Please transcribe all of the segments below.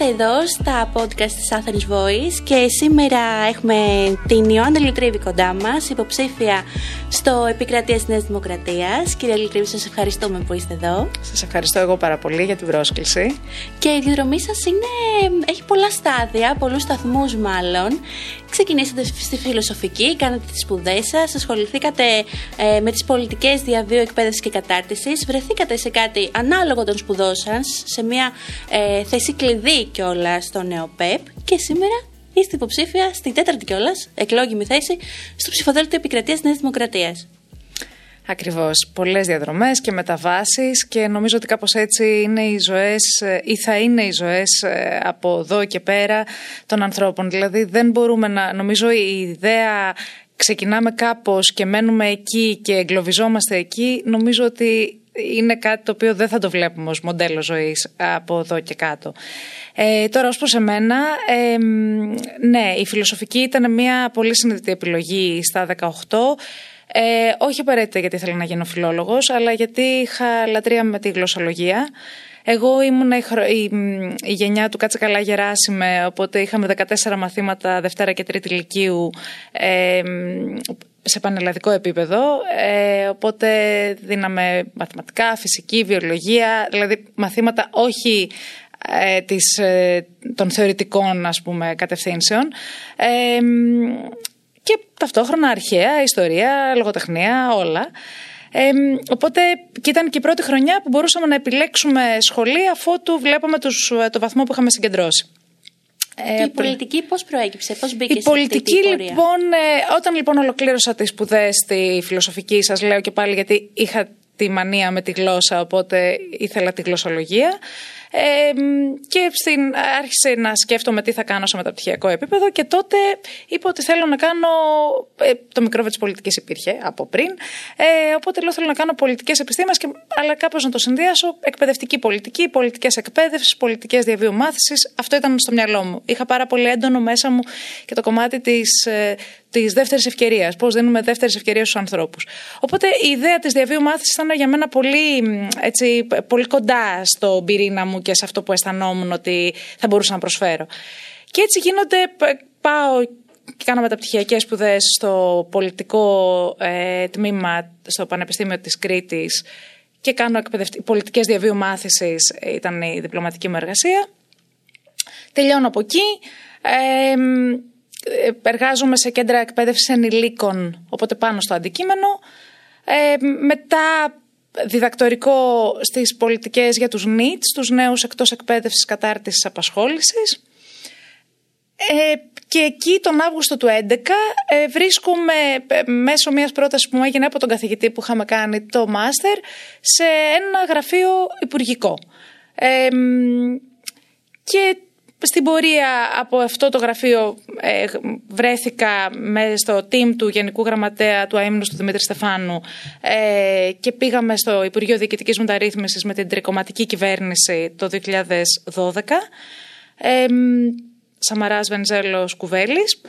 Είμαστε εδώ στα podcast της Athens Voice και σήμερα έχουμε την Ιωάννα Λιτρίβη κοντά μας, υποψήφια στο Επικρατεία της Νέας Δημοκρατίας. Κυρία Λιτρίβη, σας ευχαριστούμε που είστε εδώ. Σας ευχαριστώ εγώ πάρα πολύ για την πρόσκληση. Και η διαδρομή σας είναι, έχει πολλά στάδια, πολλούς σταθμούς μάλλον. Ξεκινήσατε στη φιλοσοφική, κάνατε τις σπουδές σας, ασχοληθήκατε ε, με τις πολιτικές διαβίου εκπαίδευσης και κατάρτισης, βρεθήκατε σε κάτι ανάλογο των σπουδών σας, σε μια ε, θέση κλειδί κιόλας στο ΝΕΟΠΕΠ και σήμερα είστε υποψήφια στην τέταρτη κιόλας εκλόγιμη θέση στο ψηφοδέλτιο επικρατείας Νέας Δημοκρατίας. Ακριβώς. Πολλές διαδρομές και μεταβάσεις και νομίζω ότι κάπως έτσι είναι οι ζωές ή θα είναι οι ζωές από εδώ και πέρα των ανθρώπων. Δηλαδή δεν μπορούμε να. Νομίζω η ιδέα ξεκινάμε κάπως και μένουμε εκεί και εγκλωβιζόμαστε εκεί, νομίζω ότι είναι κάτι το οποίο δεν θα το βλέπουμε ως μοντέλο ζωής από εδώ και κάτω. Ε, τώρα, ως προς εμένα, ε, ναι, η φιλοσοφική ήταν μια πολύ συνειδητή επιλογή στα 18. Ε, όχι απαραίτητα γιατί ήθελα να γίνω φιλόλογος, αλλά γιατί είχα λατρεία με τη γλωσσολογία. Εγώ ήμουν η, η, η γενιά του Κάτσε Καλά Γεράσιμε, οπότε είχαμε 14 μαθήματα Δευτέρα και Τρίτη Λυκείου ε, σε πανελλαδικό επίπεδο, ε, οπότε δίναμε μαθηματικά, φυσική, βιολογία, δηλαδή μαθήματα όχι ε, της, ε, των θεωρητικών ας πούμε κατευθύνσεων ε, και ταυτόχρονα αρχαία, ιστορία, λογοτεχνία, όλα. Ε, οπότε και ήταν και η πρώτη χρονιά που μπορούσαμε να επιλέξουμε σχολεία αφού βλέπαμε τους, το βαθμό που είχαμε συγκεντρώσει. Και η πολιτική πώς προέκυψε, πώς μπήκε η πολιτική λοιπόν, όταν λοιπόν ολοκλήρωσα τις σπουδές στη φιλοσοφική σας λέω και πάλι γιατί είχα τη μανία με τη γλώσσα οπότε ήθελα τη γλωσσολογία και στην, άρχισε να σκέφτομαι τι θα κάνω σε μεταπτυχιακό επίπεδο και τότε είπα ότι θέλω να κάνω. Ε, το μικρόβιο της πολιτικής υπήρχε από πριν. Ε, οπότε λέω θέλω να κάνω πολιτικές επιστήμες, αλλά κάπως να το συνδυάσω. Εκπαιδευτική πολιτική, πολιτικές εκπαίδευσης, πολιτικές διαβίου μάθησης. Αυτό ήταν στο μυαλό μου. Είχα πάρα πολύ έντονο μέσα μου και το κομμάτι της ε, της δεύτερης ευκαιρίας. Πώς δίνουμε δεύτερες ευκαιρίες στους ανθρώπους. Οπότε η ιδέα της διαβίου μάθησης ήταν για μένα πολύ, έτσι, πολύ κοντά στον πυρήνα μου και σε αυτό που αισθανόμουν ότι θα μπορούσα να προσφέρω. Και έτσι γίνονται, πάω και κάνω μεταπτυχιακές σπουδές στο πολιτικό ε, τμήμα στο Πανεπιστήμιο της Κρήτης και κάνω πολιτικές διαβίου μάθησης, ήταν η διπλωματική μου εργασία. Τελειώνω από εκεί. Ε, εργάζομαι σε κέντρα εκπαίδευσης ενηλίκων, οπότε πάνω στο αντικείμενο. Ε, μετά διδακτορικό στις πολιτικές για τους NEETs, τους νέους εκτός εκπαίδευσης κατάρτισης απασχόλησης. Ε, και εκεί τον Αύγουστο του 2011 ε, βρίσκομαι ε, μέσω μιας πρότασης που μου έγινε από τον καθηγητή που είχαμε κάνει το μάστερ σε ένα γραφείο υπουργικό. Ε, και στην πορεία από αυτό το γραφείο ε, βρέθηκα με στο team του Γενικού Γραμματέα του ΑΕΜΝΟ του Δημήτρη Στεφάνου ε, και πήγαμε στο Υπουργείο Διοικητικής Μεταρρύθμισης με την τρικοματική κυβέρνηση το 2012. Ε, Σαμαράς Βενζέλος Κουβέλης.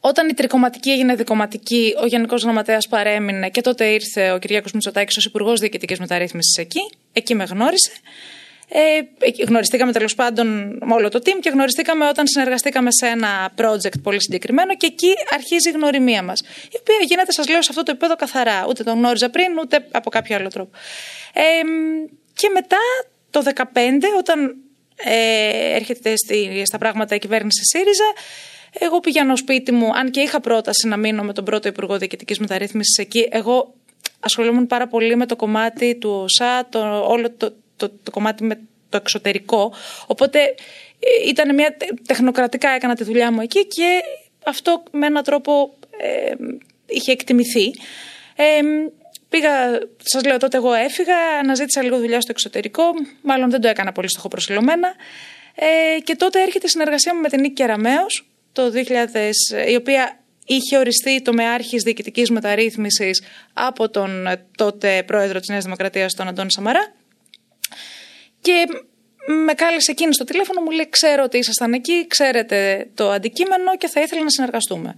Όταν η τρικοματική έγινε δικοματική, ο Γενικός Γραμματέας παρέμεινε και τότε ήρθε ο Κυριάκος Μητσοτάκης ως Υπουργός Διοικητικής Μεταρρύθμισης εκεί. Εκεί με γνώρισε. Ε, γνωριστήκαμε τέλος πάντων με όλο το team και γνωριστήκαμε όταν συνεργαστήκαμε σε ένα project πολύ συγκεκριμένο και εκεί αρχίζει η γνωριμία μας. Η οποία γίνεται, σας λέω, σε αυτό το επίπεδο καθαρά. Ούτε τον γνώριζα πριν, ούτε από κάποιο άλλο τρόπο. Ε, και μετά το 2015, όταν ε, έρχεται στη, στα πράγματα η κυβέρνηση ΣΥΡΙΖΑ, εγώ πηγαίνω σπίτι μου, αν και είχα πρόταση να μείνω με τον πρώτο Υπουργό Διοικητικής Μεταρρύθμισης εκεί, εγώ ασχολούμουν πάρα πολύ με το κομμάτι του ΟΣΑ, το, όλο το, το, το κομμάτι με το εξωτερικό. Οπότε ε, ήταν μια τεχνοκρατικά έκανα τη δουλειά μου εκεί και αυτό με έναν τρόπο ε, είχε εκτιμηθεί. Ε, πήγα, σας λέω τότε εγώ έφυγα, αναζήτησα λίγο δουλειά στο εξωτερικό, μάλλον δεν το έκανα πολύ στοχοπροσιλωμένα. Ε, και τότε έρχεται η συνεργασία μου με την Νίκη Κεραμέως, το 2000, η οποία είχε οριστεί το μεάρχης διοικητικής μεταρρύθμισης από τον τότε πρόεδρο της Νέας Δημοκρατίας, τον Αντώνη Σαμαρά. Και με κάλεσε εκείνη στο τηλέφωνο, μου λέει: Ξέρω ότι ήσασταν εκεί, ξέρετε το αντικείμενο και θα ήθελα να συνεργαστούμε.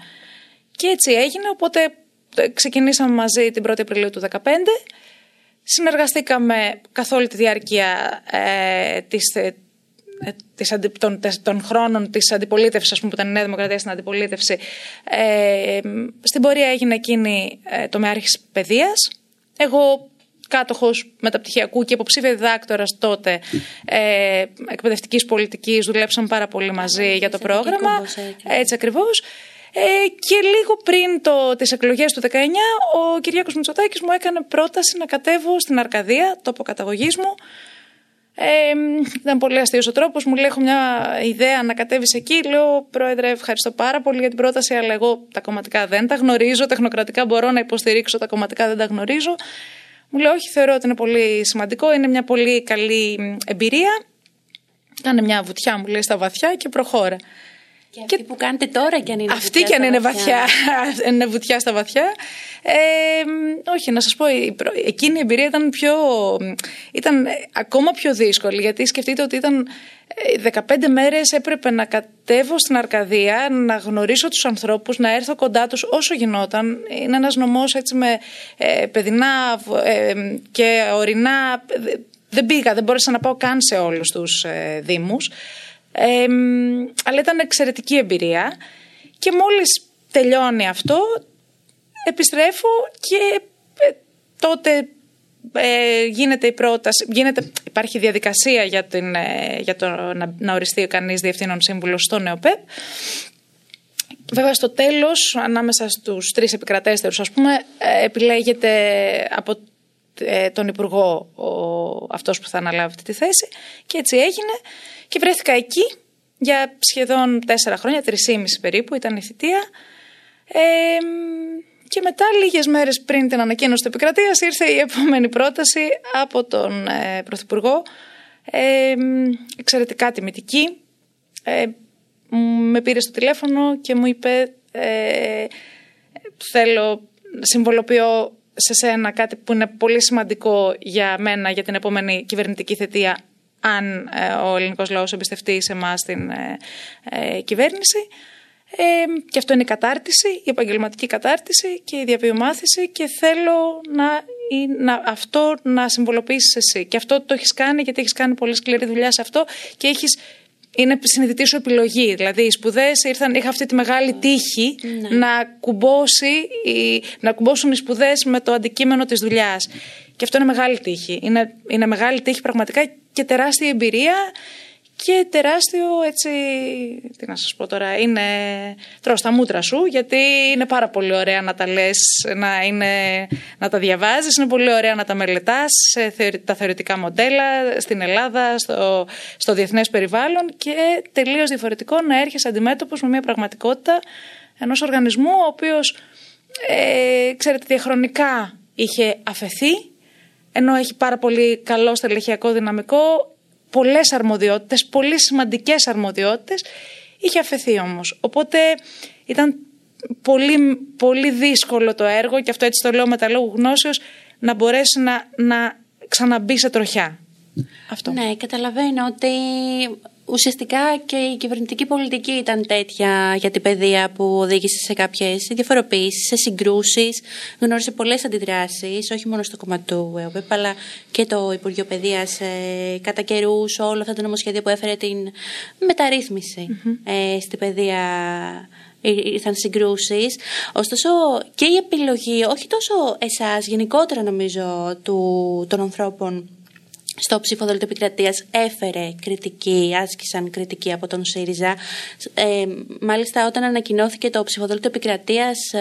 Και έτσι έγινε, οπότε ε, ξεκινήσαμε μαζί την 1η Απριλίου του 2015. Συνεργαστήκαμε καθ' όλη τη διάρκεια ε, της, ε, της αντι, των, των, χρόνων της αντιπολίτευσης, ας πούμε, που ήταν η Νέα Δημοκρατία στην αντιπολίτευση. Ε, στην πορεία έγινε εκείνη ε, το Μεάρχης Παιδείας. Εγώ κάτοχος μεταπτυχιακού και υποψήφια διδάκτορα τότε ε, εκπαιδευτικής πολιτικής. Δουλέψαμε πάρα πολύ μαζί για το πρόγραμμα. Έτσι ακριβώς. Ε, και λίγο πριν το, τις εκλογές του 19, ο Κυριάκος Μητσοτάκης μου έκανε πρόταση να κατέβω στην Αρκαδία, τόπο καταγωγή μου. Ε, ήταν πολύ αστείος ο τρόπος. Μου λέει: Έχω μια ιδέα να κατέβεις εκεί. Λέω: Πρόεδρε, ευχαριστώ πάρα πολύ για την πρόταση, αλλά εγώ τα κομματικά δεν τα γνωρίζω. Τεχνοκρατικά μπορώ να υποστηρίξω, τα κομματικά δεν τα γνωρίζω. Μου λέει: Όχι, θεωρώ ότι είναι πολύ σημαντικό. Είναι μια πολύ καλή εμπειρία. Κάνε μια βουτιά, μου λέει, στα βαθιά και προχώρα. Και αυτή που κάνετε τώρα κι αν είναι Αυτή κι αν είναι βαθιά, είναι βουτιά στα βαθιά. Ε, όχι, να σας πω, εκείνη η εμπειρία ήταν πιο, ήταν ακόμα πιο δύσκολη, γιατί σκεφτείτε ότι ήταν 15 ε, μέρες έπρεπε να κατέβω στην Αρκαδία, να γνωρίσω τους ανθρώπους, να έρθω κοντά τους όσο γινόταν. Είναι ένας νομός έτσι με ε, παιδινά ε, και ορεινά. Δεν πήγα, δεν μπόρεσα να πάω καν σε όλους τους ε, δήμους αλλά ήταν εξαιρετική εμπειρία και μόλις τελειώνει αυτό επιστρέφω και ε, τότε ε, γίνεται η πρόταση, γίνεται, υπάρχει διαδικασία για, την, ε, για το να, να οριστεί κανείς διευθύνων σύμβουλος στο ΝΕΟΠΕΠ. Βέβαια στο τέλος, ανάμεσα στους τρεις επικρατέστερους ας πούμε, επιλέγεται από τον Υπουργό ο, αυτός που θα αναλάβει αυτή τη θέση και έτσι έγινε. Και βρέθηκα εκεί για σχεδόν τέσσερα χρόνια, τρισήμιση περίπου ήταν η θητεία. Ε, και μετά, λίγες μέρες πριν την ανακοίνωση του επικρατείας, ήρθε η επόμενη πρόταση από τον ε, Πρωθυπουργό. Ε, εξαιρετικά τιμητική. Ε, με πήρε στο τηλέφωνο και μου είπε ε, θέλω, συμβολοποιώ σε σένα κάτι που είναι πολύ σημαντικό για μένα για την επόμενη κυβερνητική θετία αν ε, ο ελληνικός λαός εμπιστευτεί σε εμάς την ε, ε, κυβέρνηση. Ε, και αυτό είναι η κατάρτιση, η επαγγελματική κατάρτιση και η διαβιομάθηση και θέλω να, να, αυτό να συμβολοποιήσεις εσύ. Και αυτό το έχεις κάνει γιατί έχεις κάνει πολύ σκληρή δουλειά σε αυτό και έχεις είναι συνειδητή σου επιλογή. Δηλαδή, οι σπουδές ήρθαν, είχα αυτή τη μεγάλη τύχη ναι. να, κουμπώσει, να κουμπώσουν οι σπουδές με το αντικείμενο της δουλειάς. Και αυτό είναι μεγάλη τύχη. Είναι, είναι μεγάλη τύχη πραγματικά και τεράστια εμπειρία και τεράστιο έτσι, τι να σας πω τώρα, είναι τρως τα μούτρα σου γιατί είναι πάρα πολύ ωραία να τα λες, να, είναι, να τα διαβάζεις, είναι πολύ ωραία να τα μελετάς σε τα θεωρητικά μοντέλα στην Ελλάδα, στο, στο διεθνές περιβάλλον και τελείως διαφορετικό να έρχεσαι αντιμέτωπος με μια πραγματικότητα ενός οργανισμού ο οποίος, ε, ξέρετε, διαχρονικά είχε αφαιθεί ενώ έχει πάρα πολύ καλό στελεχειακό δυναμικό, πολλές αρμοδιότητες, πολύ σημαντικές αρμοδιότητες. Είχε αφαιθεί όμως. Οπότε ήταν πολύ, πολύ δύσκολο το έργο και αυτό έτσι το λέω με τα λόγου γνώσεως να μπορέσει να, να ξαναμπεί σε τροχιά. Αυτό. Ναι, καταλαβαίνω ότι ουσιαστικά και η κυβερνητική πολιτική ήταν τέτοια για την παιδεία που οδήγησε σε κάποιες διαφοροποιήσει, σε συγκρούσεις. Γνώρισε πολλές αντιδράσεις, όχι μόνο στο κομμάτι του ΕΟΠΕΠ, αλλά και το Υπουργείο Παιδείας ε, κατά καιρούς, όλο αυτό το νομοσχέδιο που έφερε την μεταρρύθμιση ε, στην παιδεία ήρθαν συγκρούσεις. Ωστόσο, και η επιλογή, όχι τόσο εσάς, γενικότερα νομίζω, του, των ανθρώπων στο ψηφοδέλτιο επικρατείας έφερε κριτική, άσκησαν κριτική από τον ΣΥΡΙΖΑ. Ε, μάλιστα, όταν ανακοινώθηκε το ψηφοδέλτιο επικρατείας, ε,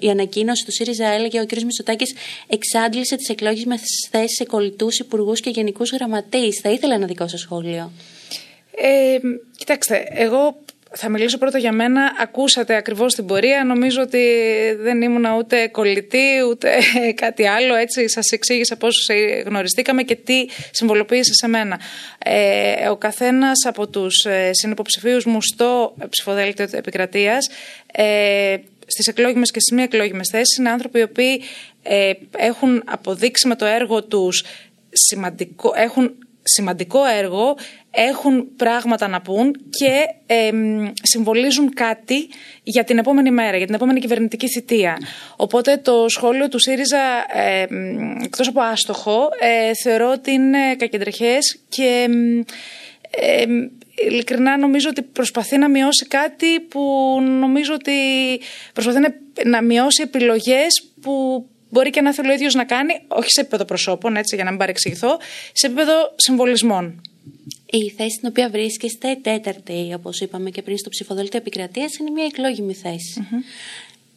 η ανακοίνωση του ΣΥΡΙΖΑ έλεγε ο κ. Μητσοτάκης εξάντλησε τις εκλογές με θέσεις σε κολλητούς υπουργούς και γενικούς γραμματείς. Θα ήθελα ένα δικό σας σχόλιο. Ε, κοιτάξτε, εγώ θα μιλήσω πρώτα για μένα. Ακούσατε ακριβώς την πορεία. Νομίζω ότι δεν ήμουν ούτε κολλητή ούτε κάτι άλλο. Έτσι σας εξήγησα πώς γνωριστήκαμε και τι συμβολοποίησε σε μένα. Ε, ο καθένας από τους ε, συνυποψηφίους μου στο ψηφοδέλτιο επικρατείας ε, στις εκλόγιμες και στις μη εκλόγιμες θέσεις είναι άνθρωποι οι οποίοι ε, έχουν αποδείξει με το έργο τους σημαντικό, έχουν σημαντικό έργο, έχουν πράγματα να πούν και συμβολίζουν κάτι για την επόμενη μέρα, για την επόμενη κυβερνητική θητεία. Οπότε το σχόλιο του ΣΥΡΙΖΑ, ε, εκτός από άστοχο, ε, θεωρώ ότι είναι κακεντρεχές και ε, ειλικρινά νομίζω ότι προσπαθεί να μειώσει κάτι που νομίζω ότι προσπαθεί να, να μειώσει επιλογές που μπορεί και να θέλει ο ίδιος να κάνει, όχι σε επίπεδο προσώπων, έτσι για να μην παρεξηγηθώ, σε επίπεδο συμβολισμών. Η θέση στην οποία βρίσκεστε, τέταρτη, όπως είπαμε και πριν στο ψηφοδέλτιο επικρατείας, είναι μια εκλόγιμη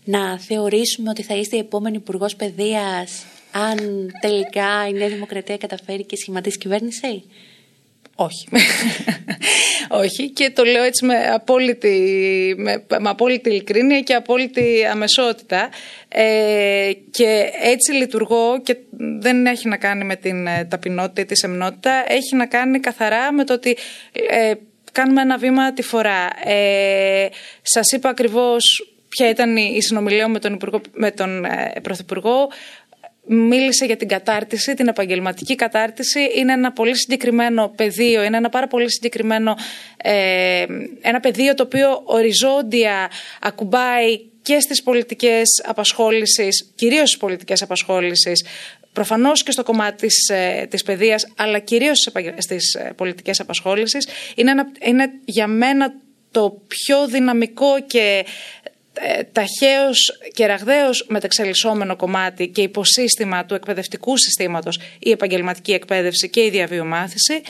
Να θεωρήσουμε ότι θα είστε η επόμενη Υπουργός Παιδείας, αν τελικά η Νέα Δημοκρατία καταφέρει και σχηματίσει κυβέρνηση; Όχι. Όχι και το λέω έτσι με απόλυτη, με, με απόλυτη ειλικρίνεια και απόλυτη αμεσότητα ε, και έτσι λειτουργώ και δεν έχει να κάνει με την ε, ταπεινότητα ή τη σεμνότητα, έχει να κάνει καθαρά με το ότι ε, κάνουμε ένα βήμα τη φορά. Ε, σας είπα ακριβώς ποια ήταν η συνομιλία με τον, με τον ε, Πρωθυπουργό μίλησε για την κατάρτιση, την επαγγελματική κατάρτιση. Είναι ένα πολύ συγκεκριμένο πεδίο, είναι ένα πάρα πολύ συγκεκριμένο ε, ένα πεδίο το οποίο οριζόντια ακουμπάει και στις πολιτικές απασχόλησης, κυρίως στις πολιτικές απασχόλησης, προφανώς και στο κομμάτι της, ε, της παιδείας, αλλά κυρίως στις ε, πολιτικές απασχόλησης. Είναι, ένα, είναι για μένα το πιο δυναμικό και ε, ταχαίως και ραγδαίως μεταξελισσόμενο κομμάτι και υποσύστημα του εκπαιδευτικού συστήματος η επαγγελματική εκπαίδευση και η διαβιομάθηση.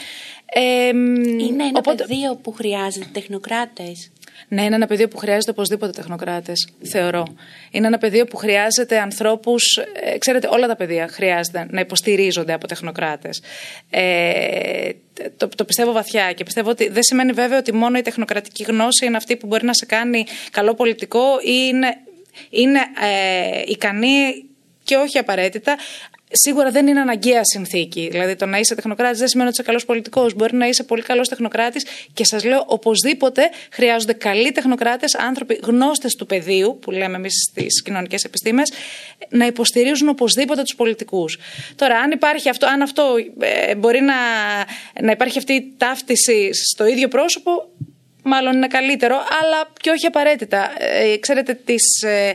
Ε, είναι ένα οπότε... πεδίο που χρειάζεται τεχνοκράτες. Ναι, είναι ένα πεδίο που χρειάζεται οπωσδήποτε τεχνοκράτες, θεωρώ. Είναι ένα πεδίο που χρειάζεται ανθρώπους. Ε, ξέρετε, όλα τα παιδεία χρειάζεται να υποστηρίζονται από τεχνοκράτες. Ε, το, το πιστεύω βαθιά και πιστεύω ότι δεν σημαίνει βέβαια ότι μόνο η τεχνοκρατική γνώση είναι αυτή που μπορεί να σε κάνει καλό πολιτικό ή είναι, είναι ε, ικανή και όχι απαραίτητα σίγουρα δεν είναι αναγκαία συνθήκη. Δηλαδή, το να είσαι τεχνοκράτης δεν σημαίνει ότι είσαι καλός πολιτικός. Μπορεί να είσαι πολύ καλός τεχνοκράτης και σας λέω, οπωσδήποτε χρειάζονται καλοί τεχνοκράτες, άνθρωποι γνώστες του πεδίου, που λέμε εμείς στις κοινωνικές επιστήμες, να υποστηρίζουν οπωσδήποτε τους πολιτικούς. Τώρα, αν υπάρχει αυτό, αν αυτό ε, μπορεί να, να υπάρχει αυτή η ταύτιση στο ίδιο πρόσωπο, μάλλον είναι καλύτερο, αλλά και όχι απαραίτητα. Ε, ξέρετε, τις, ε,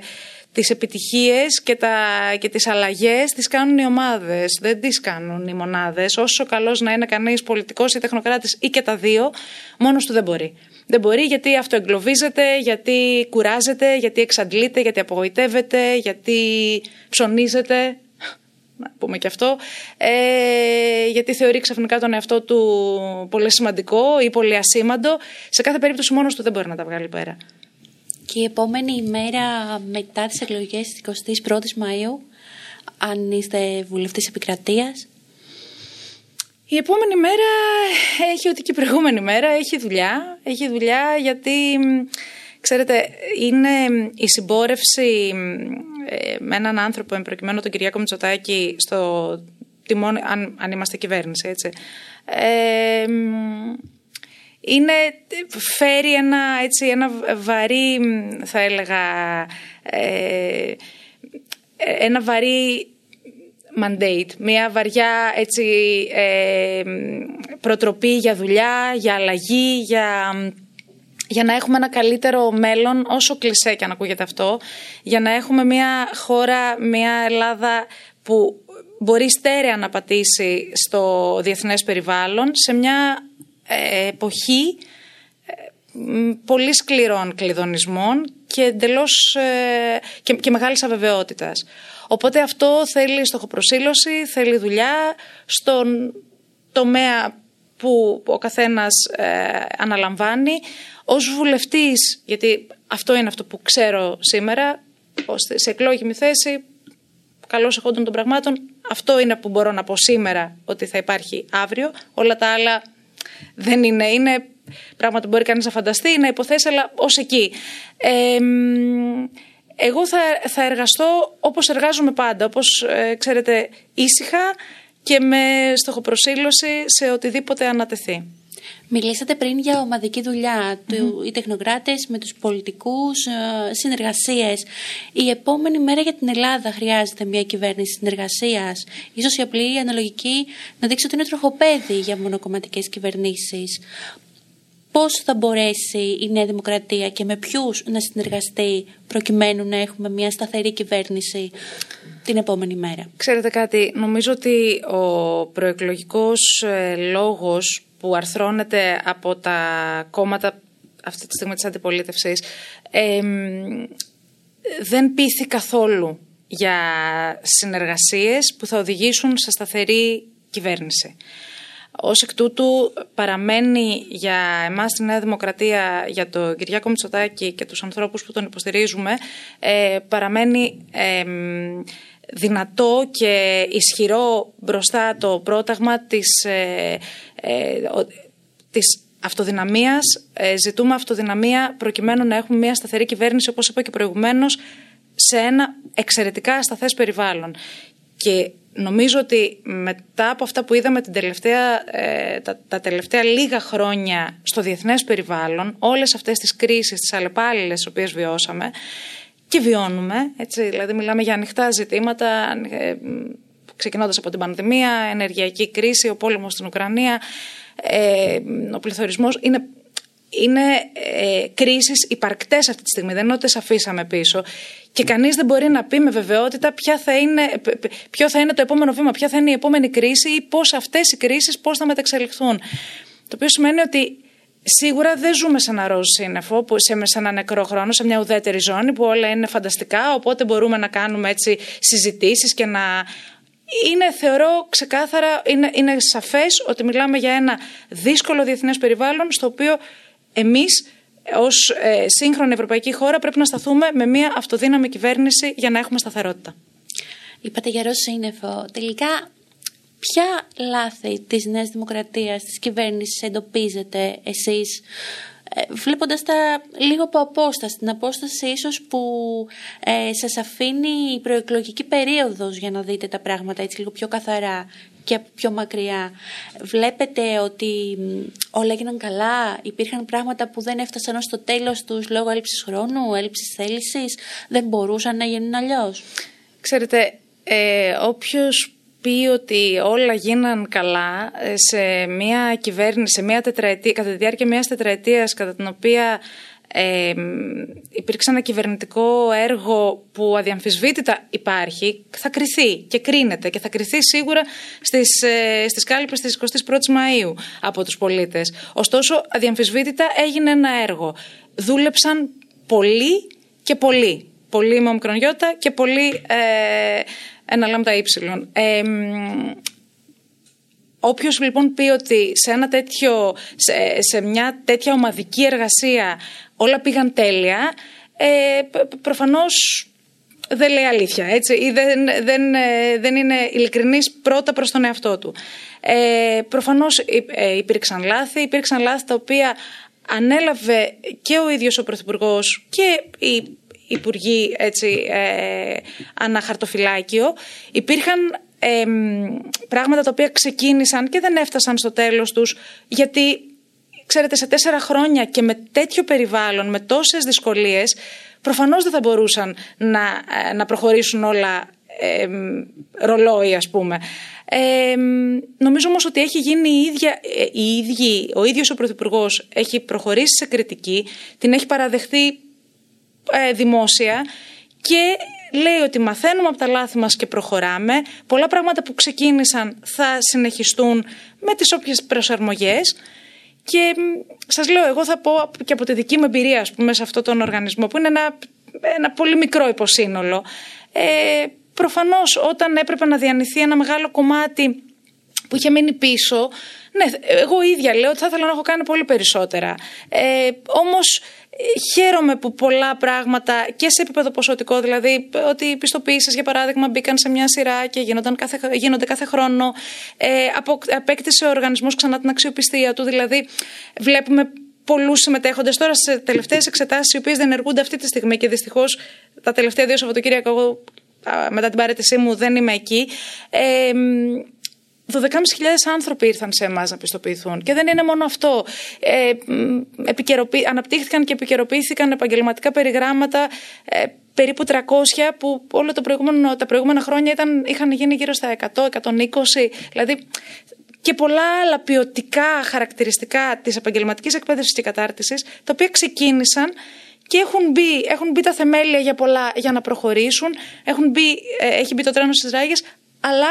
τις επιτυχίες και, τα, και τις αλλαγές τις κάνουν οι ομάδες, δεν τις κάνουν οι μονάδες. Όσο καλός να είναι κανείς πολιτικός ή τεχνοκράτης ή και τα δύο, μόνος του δεν μπορεί. Δεν μπορεί γιατί αυτοεγκλωβίζεται, γιατί κουράζεται, γιατί εξαντλείται, γιατί απογοητεύεται, γιατί ψωνίζεται. Να πούμε και αυτό. Ε, γιατί θεωρεί ξαφνικά τον εαυτό του πολύ σημαντικό ή πολύ ασήμαντο. Σε κάθε περίπτωση μόνος του δεν μπορεί να τα βγάλει πέρα. Και η επόμενη ημέρα μετά τις εκλογές της 21ης Μαΐου, αν είστε βουλευτής επικρατείας. Η επόμενη μέρα έχει ότι και η προηγούμενη μέρα έχει δουλειά. Έχει δουλειά γιατί, ξέρετε, είναι η συμπόρευση ε, με έναν άνθρωπο, εμπροκειμένου τον Κυριάκο Μητσοτάκη, στο τιμόνι, αν, αν είμαστε κυβέρνηση, έτσι. Ε, είναι, φέρει ένα, έτσι, ένα βαρύ, θα έλεγα, ε, ένα βαρύ mandate, μια βαριά έτσι, ε, προτροπή για δουλειά, για αλλαγή, για, για να έχουμε ένα καλύτερο μέλλον, όσο κλεισέ και αν ακούγεται αυτό, για να έχουμε μια χώρα, μια Ελλάδα που μπορεί στέρεα να πατήσει στο διεθνές περιβάλλον σε μια ε, εποχή ε, πολύ σκληρών κλειδονισμών και εντελώς ε, και, και μεγάλης αβεβαιότητας. Οπότε αυτό θέλει στοχοπροσύλωση, θέλει δουλειά στον τομέα που ο καθένας αναλαμβάνει. Ως βουλευτής, γιατί αυτό είναι αυτό που ξέρω σήμερα, σε εκλόγιμη θέση, καλώς εχόντων των πραγμάτων, αυτό είναι που μπορώ να πω σήμερα ότι θα υπάρχει αύριο. Όλα τα άλλα δεν είναι. Είναι πράγματα που μπορεί κανείς να φανταστεί, να υποθέσει, αλλά ως εκεί. Ε, εγώ θα, θα εργαστώ όπως εργάζομαι πάντα, όπως ε, ξέρετε ήσυχα και με στοχοπροσύλωση σε οτιδήποτε ανατεθεί. Μιλήσατε πριν για ομαδική δουλειά, του, οι τεχνοκράτες με τους πολιτικούς, ε, συνεργασίες. Η επόμενη μέρα για την Ελλάδα χρειάζεται μια κυβέρνηση συνεργασίας. Ίσως η απλή αναλογική να δείξει ότι είναι τροχοπέδι για μονοκομματικές κυβερνήσεις. Πώς θα μπορέσει η Νέα Δημοκρατία και με ποιους να συνεργαστεί προκειμένου να έχουμε μια σταθερή κυβέρνηση την επόμενη μέρα; Ξέρετε κάτι, νομίζω ότι ο προεκλογικός ε, λόγος που αρθρώνεται από τα κόμματα αυτή τη στιγμή της αντιπολίτευσης δεν πείθει καθόλου για συνεργασίες που θα οδηγήσουν σε σταθερή κυβέρνηση. Ως εκ τούτου παραμένει για εμάς στη Νέα Δημοκρατία, για τον Κυριάκο Μητσοτάκη και τους ανθρώπους που τον υποστηρίζουμε, ε, παραμένει δυνατό και ισχυρό μπροστά το πρόταγμα της, ε, ε, της αυτοδυναμίας. Ε, ζητούμε αυτοδυναμία προκειμένου να έχουμε μια σταθερή κυβέρνηση, όπως είπα και προηγουμένως, σε ένα εξαιρετικά ασταθές περιβάλλον. Και νομίζω ότι μετά από αυτά που είδαμε την τελευταία, ε, τα, τα, τελευταία λίγα χρόνια στο διεθνές περιβάλλον, όλες αυτές τις κρίσεις, τις αλλεπάλληλες τις οποίες βιώσαμε, και βιώνουμε. Έτσι, δηλαδή, μιλάμε για ανοιχτά ζητήματα, ε, ξεκινώντας από την πανδημία, ενεργειακή κρίση, ο πόλεμος στην Ουκρανία, ε, ο πληθωρισμός. Είναι, είναι ε, κρίσεις υπαρκτές αυτή τη στιγμή, δεν είναι ότι αφήσαμε πίσω. Και κανείς δεν μπορεί να πει με βεβαιότητα ποια θα είναι, ποιο θα είναι το επόμενο βήμα, ποια θα είναι η επόμενη κρίση ή πώς αυτές οι κρίσεις πώς θα μεταξελιχθούν. Το οποίο σημαίνει ότι Σίγουρα δεν ζούμε σε ένα ροζ σύννεφο, σε, σε ένα νεκρό χρόνο, σε μια ουδέτερη ζώνη που όλα είναι φανταστικά, οπότε μπορούμε να κάνουμε έτσι συζητήσεις και να... Είναι, θεωρώ ξεκάθαρα, είναι, είναι σαφές ότι μιλάμε για ένα δύσκολο διεθνές περιβάλλον στο οποίο εμείς ως ε, σύγχρονη ευρωπαϊκή χώρα πρέπει να σταθούμε με μια αυτοδύναμη κυβέρνηση για να έχουμε σταθερότητα. Είπατε για ροζ σύννεφο. Τελικά Ποια λάθη της Νέας Δημοκρατίας, της κυβέρνησης εντοπίζετε εσείς ε, βλέποντας τα λίγο από απόσταση, την απόσταση ίσως που ε, σας αφήνει η προεκλογική περίοδος για να δείτε τα πράγματα έτσι λίγο πιο καθαρά και πιο μακριά. Βλέπετε ότι όλα έγιναν καλά, υπήρχαν πράγματα που δεν έφτασαν ως το τέλος τους λόγω έλλειψης χρόνου, έλλειψης θέλησης, δεν μπορούσαν να γίνουν αλλιώς; Ξέρετε, ε, όποιος πει ότι όλα γίναν καλά ε, σε μια κυβέρνηση, σε μια τετραετία, κατά τη διάρκεια μιας τετραετίας κατά την οποία ε, υπήρξε ένα κυβερνητικό έργο που αδιαμφισβήτητα υπάρχει, θα κριθεί και κρίνεται και θα κριθεί σίγουρα στις, ε, στις κάλυπες της 21ης Μαΐου από τους πολίτες. Ωστόσο, αδιαμφισβήτητα έγινε ένα έργο. Δούλεψαν πολύ και πολύ. Πολύ με ομικρονιώτα και πολύ ε, ένα λάμδα ύψιλον. Ε, Όποιος λοιπόν πει ότι σε, ένα τέτοιο, σε, μια τέτοια ομαδική εργασία όλα πήγαν τέλεια, ε, προφανώς δεν λέει αλήθεια, έτσι, ή δεν, δεν, ε, δεν είναι ειλικρινής πρώτα προς τον εαυτό του. Ε, προφανώς ε, υπήρξαν λάθη, υπήρξαν λάθη τα οποία ανέλαβε και ο ίδιος ο Πρωθυπουργός και η υπουργοί έτσι, ε, αναχαρτοφυλάκιο. Υπήρχαν πράγματα τα οποία ξεκίνησαν και δεν έφτασαν στο τέλος τους γιατί ξέρετε σε τέσσερα χρόνια και με τέτοιο περιβάλλον, με τόσες δυσκολίες προφανώς δεν θα μπορούσαν να, ε, να προχωρήσουν όλα ε, ρολόι ας πούμε. Ε, νομίζω όμως ότι έχει γίνει η ίδια, ε, η ίδια, ο ίδιος ο Πρωθυπουργός έχει προχωρήσει σε κριτική, την έχει παραδεχθεί ε, δημόσια και λέει ότι μαθαίνουμε από τα λάθη μας και προχωράμε. Πολλά πράγματα που ξεκίνησαν θα συνεχιστούν με τις όποιες προσαρμογές. Και σας λέω, εγώ θα πω και από τη δική μου εμπειρία, ας πούμε, σε αυτόν τον οργανισμό, που είναι ένα, ένα πολύ μικρό υποσύνολο. Ε, προφανώς, όταν έπρεπε να διανυθεί ένα μεγάλο κομμάτι που είχε μείνει πίσω, Ναι, εγώ ίδια λέω ότι θα ήθελα να έχω κάνει πολύ περισσότερα. Ε, Όμως χαίρομαι που πολλά πράγματα και σε επίπεδο ποσοτικό, δηλαδή ότι οι πιστοποιήσεις, για παράδειγμα, μπήκαν σε μια σειρά και γίνονταν κάθε, γίνονται κάθε χρόνο. Ε, απο, απέκτησε ο οργανισμός ξανά την αξιοπιστία του. Δηλαδή, βλέπουμε πολλούς συμμετέχοντες τώρα σε τελευταίες εξετάσεις, οι οποίες δεν ενεργούνται αυτή τη στιγμή και δυστυχώς τα τελευταία δύο Σαββατοκύριακα, εγώ μετά την παρέτησή μου δεν είμαι εκεί. Ε, 12.500 άνθρωποι ήρθαν σε εμάς να πιστοποιηθούν. Και δεν είναι μόνο αυτό. Ε, Αναπτύχθηκαν και επικαιροποιήθηκαν επαγγελματικά περιγράμματα ε, περίπου 300 που όλα το προηγούμενο, τα προηγούμενα χρόνια ήταν, είχαν γίνει γύρω στα 100, 120. Δηλαδή και πολλά άλλα ποιοτικά χαρακτηριστικά της επαγγελματικής εκπαίδευσης και κατάρτισης τα οποία ξεκίνησαν και έχουν μπει, έχουν μπει τα θεμέλια για πολλά για να προχωρήσουν, έχουν μπει, ε, έχει μπει το τρένο στις ράγες, αλλά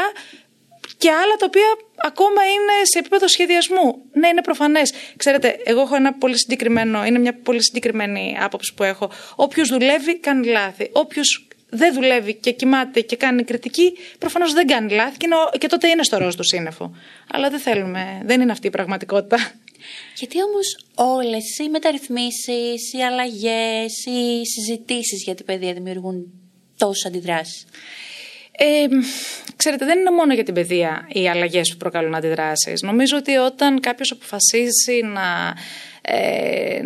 και άλλα τα οποία ακόμα είναι σε επίπεδο σχεδιασμού. Ναι, είναι προφανές. Ξέρετε, εγώ έχω ένα πολύ συγκεκριμένο, είναι μια πολύ συγκεκριμένη άποψη που έχω. Όποιος δουλεύει, κάνει λάθη. Όποιος δεν δουλεύει και κοιμάται και κάνει κριτική, προφανώς δεν κάνει λάθη και, και τότε είναι στο ροζ του σύννεφο. Αλλά δεν θέλουμε, δεν είναι αυτή η πραγματικότητα. Γιατί όμως όλες οι μεταρρυθμίσεις, οι αλλαγές, οι συζητήσεις για την παιδεία δημιουργούν τόσες αντιδράσεις; Ε, ξέρετε, δεν είναι μόνο για την παιδεία οι αλλαγές που προκαλούν αντιδράσεις. Νομίζω ότι όταν κάποιος αποφασίσει να, ε,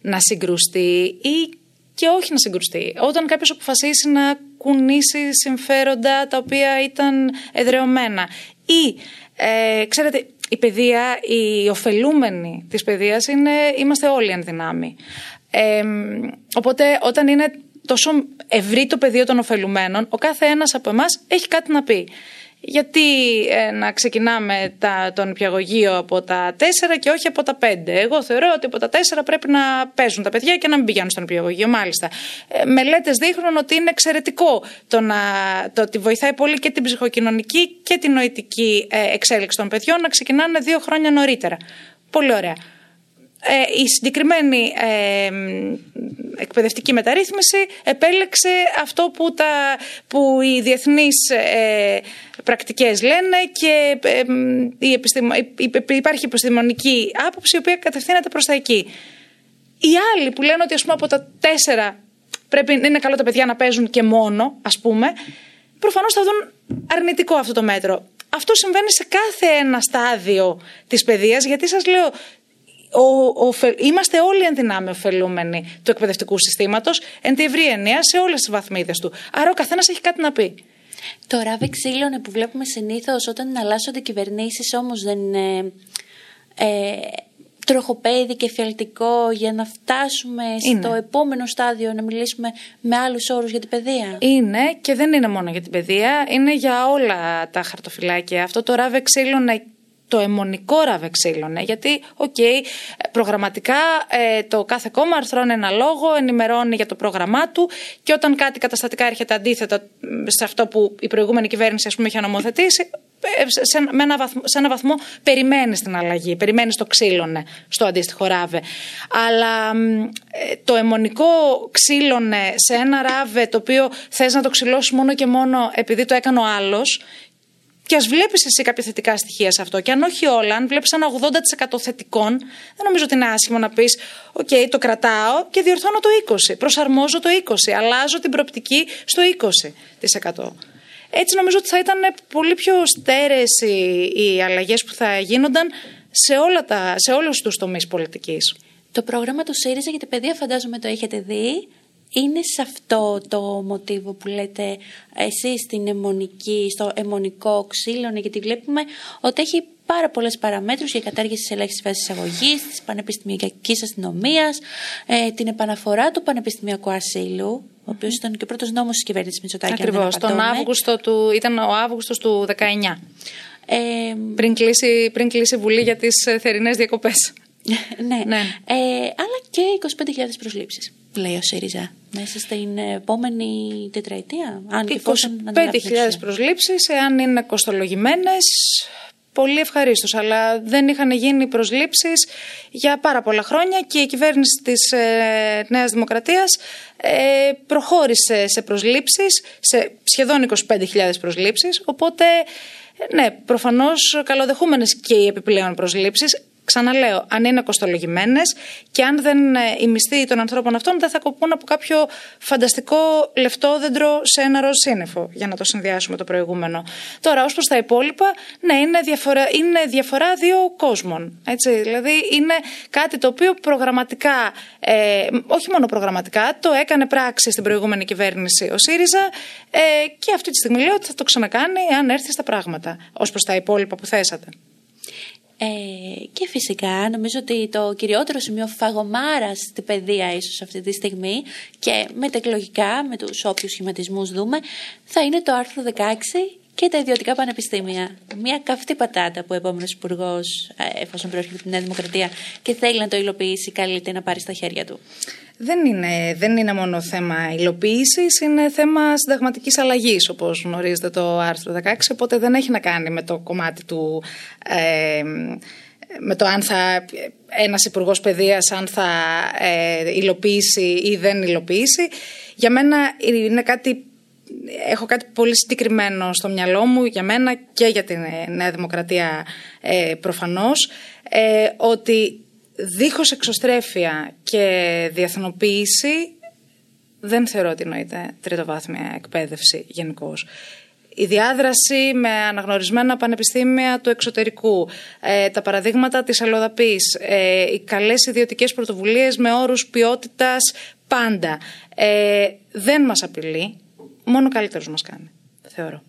να συγκρουστεί ή και όχι να συγκρουστεί. Όταν κάποιος αποφασίσει να κουνήσει συμφέροντα τα οποία ήταν εδρεωμένα ή, ε, ξέρετε, η παιδεία, οι ωφελούμενοι της παιδείας είναι, είμαστε όλοι εν δυνάμει. Ε, οπότε όταν είναι τόσο ευρύ το πεδίο των ωφελουμένων, ο κάθε ένας από εμάς έχει κάτι να πει. Γιατί ε, να ξεκινάμε τα, τον πιαγωγείο από τα 4 και όχι από τα 5. Εγώ θεωρώ ότι από τα 4 πρέπει να παίζουν τα παιδιά και να μην πηγαίνουν στον πιαγωγείο. Μάλιστα. Ε, Μελέτες δείχνουν ότι είναι εξαιρετικό το, να, το ότι βοηθάει πολύ και την ψυχοκοινωνική και την νοητική ε, εξέλιξη των παιδιών να ξεκινάνε δύο χρόνια νωρίτερα. Πολύ ωραία. Ε, η συγκεκριμένη ε, εκπαιδευτική μεταρρύθμιση επέλεξε αυτό που, τα, που οι διεθνείς ε, πρακτικές λένε και ε, η επιστημο, υπάρχει επιστημονική άποψη η οποία κατευθύνεται προς τα εκεί. Οι άλλοι που λένε ότι ας πούμε από τα τέσσερα πρέπει να είναι καλό τα παιδιά να παίζουν και μόνο, ας πούμε, προφανώς θα δουν αρνητικό αυτό το μέτρο. Αυτό συμβαίνει σε κάθε ένα στάδιο της παιδείας, γιατί σας λέω, ο, ο, είμαστε όλοι εν δυνάμει ωφελούμενοι του εκπαιδευτικού συστήματος, εν τη ευρύ ενία, σε όλες τις βαθμίδες του. Άρα ο καθένας έχει κάτι να πει. Το ράβε ξύλωνε που βλέπουμε συνήθως όταν εναλλάσσονται κυβερνήσεις όμως δεν είναι ε, τροχοπέδη και εφιαλτικό για να φτάσουμε στο επόμενο στάδιο να μιλήσουμε με άλλους όρους για την παιδεία; Είναι και δεν είναι μόνο για την παιδεία, είναι για όλα τα χαρτοφυλάκια. Αυτό το ράβε ξήλωνε το εμμονικό ράβε ξήλωνε. Γιατί, οκ, προγραμματικά ε, το κάθε κόμμα αρθρώνει ένα λόγο, ενημερώνει για το πρόγραμμά του και όταν κάτι καταστατικά έρχεται αντίθετα σε αυτό που η προηγούμενη κυβέρνηση ας πούμε είχε νομοθετήσει, ε, σε, με ένα βαθμό, σε ένα βαθμό περιμένεις την αλλαγή, περιμένεις το ξήλωνε στο αντίστοιχο ράβε. Αλλά ε, το εμμονικό ξήλωνε σε ένα ράβε το οποίο θες να το ξηλώσεις μόνο και μόνο επειδή το έκανε ο άλλος και ας βλέπεις εσύ κάποια θετικά στοιχεία σε αυτό. Και αν όχι όλα, αν βλέπεις ένα 80% θετικών, δεν νομίζω ότι είναι άσχημο να πεις: Οκ, το κρατάω και διορθώνω το 20%. Προσαρμόζω το 20%. Αλλάζω την προοπτική στο 20%. Έτσι νομίζω ότι θα ήταν πολύ πιο στέρεες οι, οι αλλαγές που θα γίνονταν σε, όλα τα, σε όλους τους τομείς πολιτικής. Το πρόγραμμα του ΣΥΡΙΖΑ για την παιδεία φαντάζομαι το έχετε δει είναι σε αυτό το μοτίβο που λέτε εσείς στην αιμονική, στο αιμονικό ξύλωνο, γιατί βλέπουμε ότι έχει πάρα πολλές παραμέτρους για κατάργηση της ελάχιστης βάσης εισαγωγής, της πανεπιστημιακής αστυνομίας, ε, την επαναφορά του πανεπιστημιακού ασύλου, ο οποίος ήταν και ο πρώτος νόμος της κυβέρνησης Μητσοτάκη. Ακριβώς. Τον Αύγουστο του, ήταν ο Αύγουστος του 19. Ε, πριν, κλείσει, πριν κλείσει η Βουλή για τις θερινές διακοπές. ναι. ναι. Ε, αλλά και 25.000 προσλήψεις λέει ο ΣΥΡΙΖΑ, μέσα στην επόμενη τετραετία. Αν 25.000 προσλήψεις, εάν είναι κοστολογημένες, πολύ ευχαρίστως. Αλλά δεν είχαν γίνει προσλήψεις για πάρα πολλά χρόνια και η κυβέρνηση της ε, Νέας Δημοκρατίας ε, προχώρησε σε προσλήψεις, σε σχεδόν 25.000 προσλήψεις. Οπότε, ναι, προφανώς καλοδεχούμενες και οι επιπλέον προσλήψεις. Ξαναλέω, αν είναι κοστολογημένες και αν δεν ε, οι μισθοί των ανθρώπων αυτών δεν θα κοπούν από κάποιο φανταστικό λεφτόδεντρο σε ένα ροζ σύννεφο, για να το συνδυάσουμε το προηγούμενο. Τώρα, ως προς τα υπόλοιπα, ναι, είναι διαφορά, είναι διαφορά δύο κόσμων. Έτσι, δηλαδή, είναι κάτι το οποίο προγραμματικά, ε, όχι μόνο προγραμματικά, το έκανε πράξη στην προηγούμενη κυβέρνηση ο ΣΥΡΙΖΑ ε, και αυτή τη στιγμή λέω ότι θα το ξανακάνει αν έρθει στα πράγματα, ως προς τα υπόλοιπα που θέσατε. Ε, και φυσικά νομίζω ότι το κυριότερο σημείο φαγωμάρα στην παιδεία ίσως αυτή τη στιγμή και μετεκλογικά με τους όποιους σχηματισμούς δούμε θα είναι το άρθρο 16 και τα ιδιωτικά πανεπιστήμια. Μια καυτή πατάτα που ο επόμενος υπουργός, ε, εφόσον προέρχεται από τη Νέα Δημοκρατία και θέλει να το υλοποιήσει, καλείται να πάρει στα χέρια του. Δεν είναι, δεν είναι μόνο θέμα υλοποίησης, είναι θέμα συνταγματικής αλλαγής, όπως γνωρίζετε το άρθρο 16. Οπότε δεν έχει να κάνει με το κομμάτι του. Ε, με το αν θα ένας υπουργός παιδείας αν θα ε, υλοποιήσει ή δεν υλοποιήσει. Για μένα είναι κάτι, έχω κάτι πολύ συγκεκριμένο στο μυαλό μου για μένα και για την Νέα Δημοκρατία ε, προφανώς ε, ότι δίχως εξωστρέφεια και διεθνοποίηση δεν θεωρώ ότι νοείται τριτοβάθμια εκπαίδευση γενικώς. Η διάδραση με αναγνωρισμένα πανεπιστήμια του εξωτερικού, ε, τα παραδείγματα της αλλοδαπής, ε, οι καλές ιδιωτικές πρωτοβουλίες με όρους ποιότητας πάντα, ε, δεν μας απειλεί, μόνο καλύτερος μας κάνει, θεωρώ.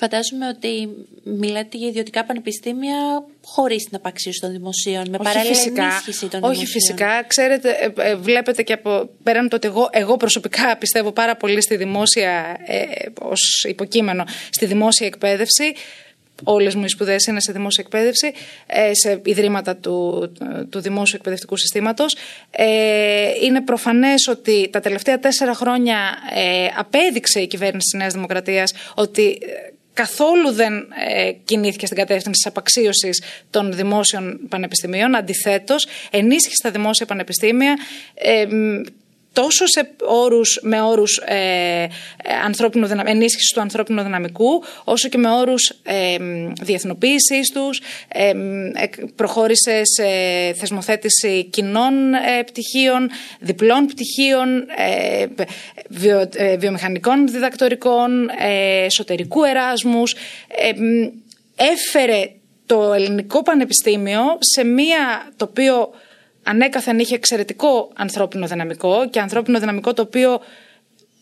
Φαντάζομαι ότι μιλάτε για ιδιωτικά πανεπιστήμια χωρίς την απαξίωση των δημοσίων, με παράλληλη ενίσχυση των όχι φυσικά. Ξέρετε, ε, ε, βλέπετε και από πέραν το ότι εγώ, εγώ προσωπικά πιστεύω πάρα πολύ στη δημόσια, ε, ως υποκείμενο, στη δημόσια εκπαίδευση. Όλες μου οι σπουδές είναι σε δημόσια εκπαίδευση, ε, σε ιδρύματα του, του δημόσιου εκπαιδευτικού συστήματος. Ε, είναι προφανές ότι τα τελευταία τέσσερα χρόνια απέδειξε η κυβέρνηση της Νέας Δημοκρατίας ότι καθόλου δεν ε, κινήθηκε στην κατεύθυνση της απαξίωσης των δημόσιων πανεπιστημίων. Αντιθέτως, ενίσχυσε τα δημόσια πανεπιστήμια. Ε, τόσο σε όρους, με όρους ε, ανθρώπινου, ενίσχυσης του ανθρώπινου δυναμικού, όσο και με όρους ε, διεθνοποίησης τους, ε, προχώρησε σε θεσμοθέτηση κοινών ε, πτυχίων, διπλών πτυχίων, ε, βιο, ε, βιομηχανικών διδακτορικών, εσωτερικού εράσμους, έφερε το ελληνικό πανεπιστήμιο σε μία το οποίο ανέκαθεν είχε εξαιρετικό ανθρώπινο δυναμικό και ανθρώπινο δυναμικό το οποίο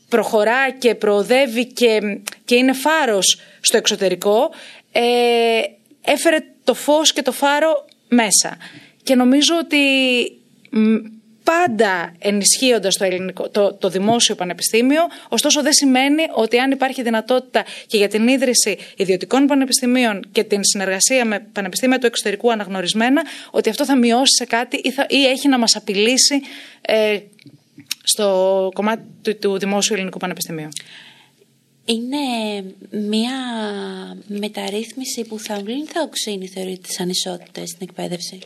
προχωρά και προοδεύει και, και είναι φάρος στο εξωτερικό, ε, έφερε το φως και το φάρο μέσα. Και νομίζω ότι πάντα ενισχύοντας το, ελληνικό, το, το δημόσιο πανεπιστήμιο. Ωστόσο, δεν σημαίνει ότι αν υπάρχει δυνατότητα και για την ίδρυση ιδιωτικών πανεπιστημίων και την συνεργασία με πανεπιστήμια του εξωτερικού αναγνωρισμένα, ότι αυτό θα μειώσει σε κάτι ή, θα, ή έχει να μας απειλήσει ε, στο κομμάτι του, του δημόσιου ελληνικού πανεπιστημίου. Είναι μια μεταρρύθμιση που θα βλύνει θα οξύνει θεωρεί τις ανισότητες στην εκπαίδευση;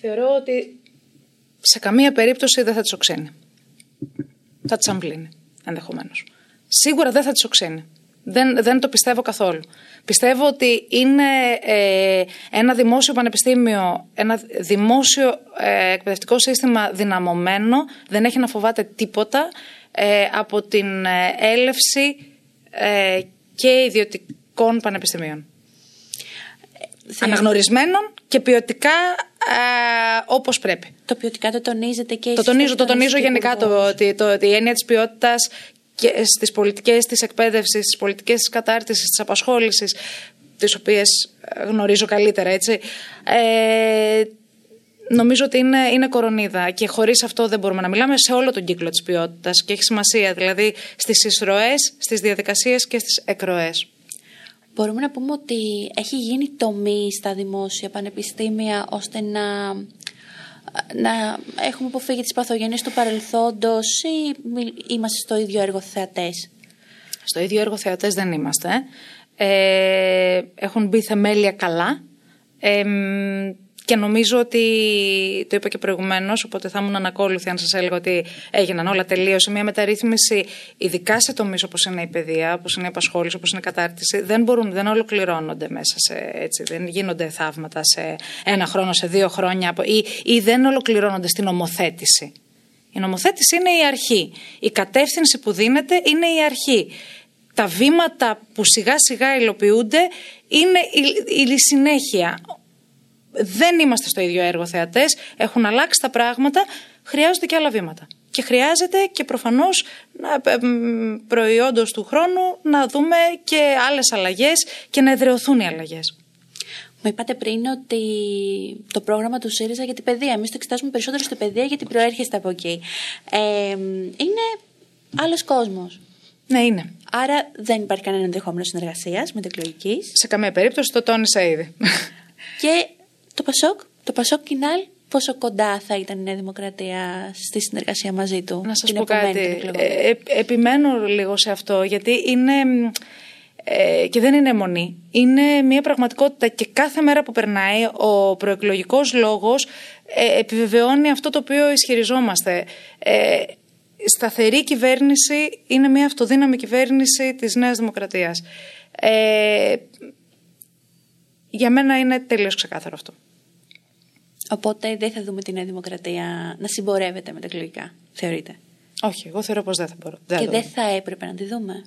Θεωρώ ότι σε καμία περίπτωση δεν θα τις οξύνει. Θα τις αμπλύνει, ενδεχομένως. Σίγουρα δεν θα τις οξύνει. Δεν, δεν το πιστεύω καθόλου. Πιστεύω ότι είναι ε, ένα δημόσιο πανεπιστήμιο, ένα δημόσιο ε, εκπαιδευτικό σύστημα δυναμωμένο, δεν έχει να φοβάται τίποτα ε, από την έλευση και ιδιωτικών πανεπιστημίων. Αναγνωρισμένων και ποιοτικά ε, όπως πρέπει. Το ποιοτικά το τονίζετε και Το τονίζω, το τονίζω γενικά το, ότι το, η έννοια της ποιότητας και στις πολιτικές της εκπαίδευσης, στις πολιτικές της κατάρτισης, της απασχόλησης, τις οποίες ε, γνωρίζω καλύτερα, έτσι. Ε, νομίζω ότι είναι, είναι κορονίδα και χωρίς αυτό δεν μπορούμε να μιλάμε σε όλο τον κύκλο της ποιότητας και έχει σημασία, δηλαδή στις εισρωές, στις διαδικασίες και στις εκροές μπορούμε να πούμε ότι έχει γίνει τομή στα δημόσια πανεπιστήμια ώστε να, να έχουμε αποφύγει τις παθογένειες του παρελθόντος ή είμαστε στο ίδιο έργο θεατές; Στο ίδιο έργο θεατές δεν είμαστε. ε, έχουν μπει θεμέλια καλά ε, και νομίζω ότι το είπα και προηγουμένως, οπότε θα ήμουν ανακόλουθη αν σας έλεγα ότι έγιναν όλα. Τελείωσε μια μεταρρύθμιση, ειδικά σε τομείς όπως είναι η παιδεία, όπως είναι η απασχόληση, όπως είναι η κατάρτιση, δεν μπορούν, δεν ολοκληρώνονται μέσα σε έτσι. Δεν γίνονται θαύματα σε ένα χρόνο, σε δύο χρόνια ή, ή δεν ολοκληρώνονται στην ομοθέτηση. Η νομοθέτηση είναι η αρχή. Η κατεύθυνση που δίνεται είναι η αρχή. Τα βήματα που σιγά σιγά υλοποιούνται είναι η, η συνέχεια δεν είμαστε στο ίδιο έργο θεατές, έχουν αλλάξει τα πράγματα, χρειάζονται και άλλα βήματα. Και χρειάζεται και προφανώς προϊόντος του χρόνου να δούμε και άλλες αλλαγές και να εδρεωθούν οι αλλαγές. Μου είπατε πριν ότι το πρόγραμμα του ΣΥΡΙΖΑ για την παιδεία, εμείς το εξετάζουμε περισσότερο στην παιδεία γιατί προέρχεστε από εκεί. Ε, είναι άλλος κόσμος. Ναι, είναι. Άρα δεν υπάρχει κανένα ενδεχόμενο συνεργασίας με την εκλογική. Σε καμία περίπτωση το τόνισα ήδη. Και το Πασόκ, το Πασόκ Κινάλ, πόσο κοντά θα ήταν η Νέα Δημοκρατία στη συνεργασία μαζί του. Να σας πω κάτι. Ε, ε, επιμένω λίγο σε αυτό, γιατί είναι... Ε, και δεν είναι αιμονή. Είναι μια πραγματικότητα και κάθε μέρα που περνάει ο προεκλογικός λόγος ε, επιβεβαιώνει αυτό το οποίο ισχυριζόμαστε. Ε, σταθερή κυβέρνηση είναι μια αυτοδύναμη κυβέρνηση της Νέας Δημοκρατίας. Ε, για μένα είναι τελείως ξεκάθαρο αυτό. Οπότε δεν θα δούμε τη Νέα Δημοκρατία να συμπορεύεται με τα εκλογικά, θεωρείτε; Όχι, εγώ θεωρώ πως δεν θα μπορώ. και δεν θα έπρεπε να τη δούμε;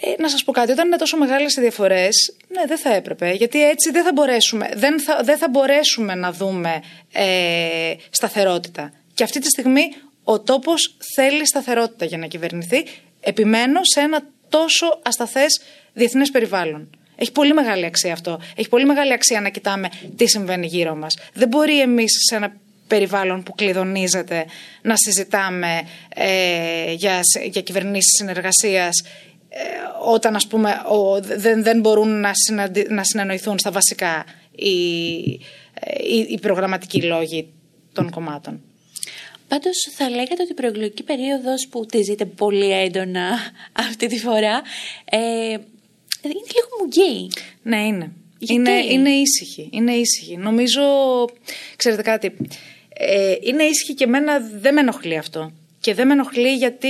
Ε, να σας πω κάτι, όταν είναι τόσο μεγάλες οι διαφορές, ναι, δεν θα έπρεπε. Γιατί έτσι δεν θα μπορέσουμε, δεν θα, δεν θα μπορέσουμε να δούμε ε, σταθερότητα. Και αυτή τη στιγμή ο τόπος θέλει σταθερότητα για να κυβερνηθεί. Επιμένω σε ένα τόσο ασταθές διεθνές περιβάλλον. Έχει πολύ μεγάλη αξία αυτό. Έχει πολύ μεγάλη αξία να κοιτάμε τι συμβαίνει γύρω μας. Δεν μπορεί εμείς σε ένα περιβάλλον που κλειδονίζεται να συζητάμε ε, για, για κυβερνήσεις συνεργασίας ε, όταν ας πούμε ο, δεν, δεν μπορούν να, να συνεννοηθούν στα βασικά οι, οι, οι προγραμματικοί λόγοι των κομμάτων. Πάντως, θα λέγατε ότι η προεκλογική περίοδος που τη ζείτε πολύ έντονα αυτή τη φορά ε, είναι λίγο μουγγί. Ναι, είναι. Είναι, είναι ήσυχη. Είναι ήσυχη. Νομίζω, ξέρετε κάτι, ε, είναι ήσυχη και εμένα δεν με ενοχλεί αυτό. Και δεν με ενοχλεί γιατί,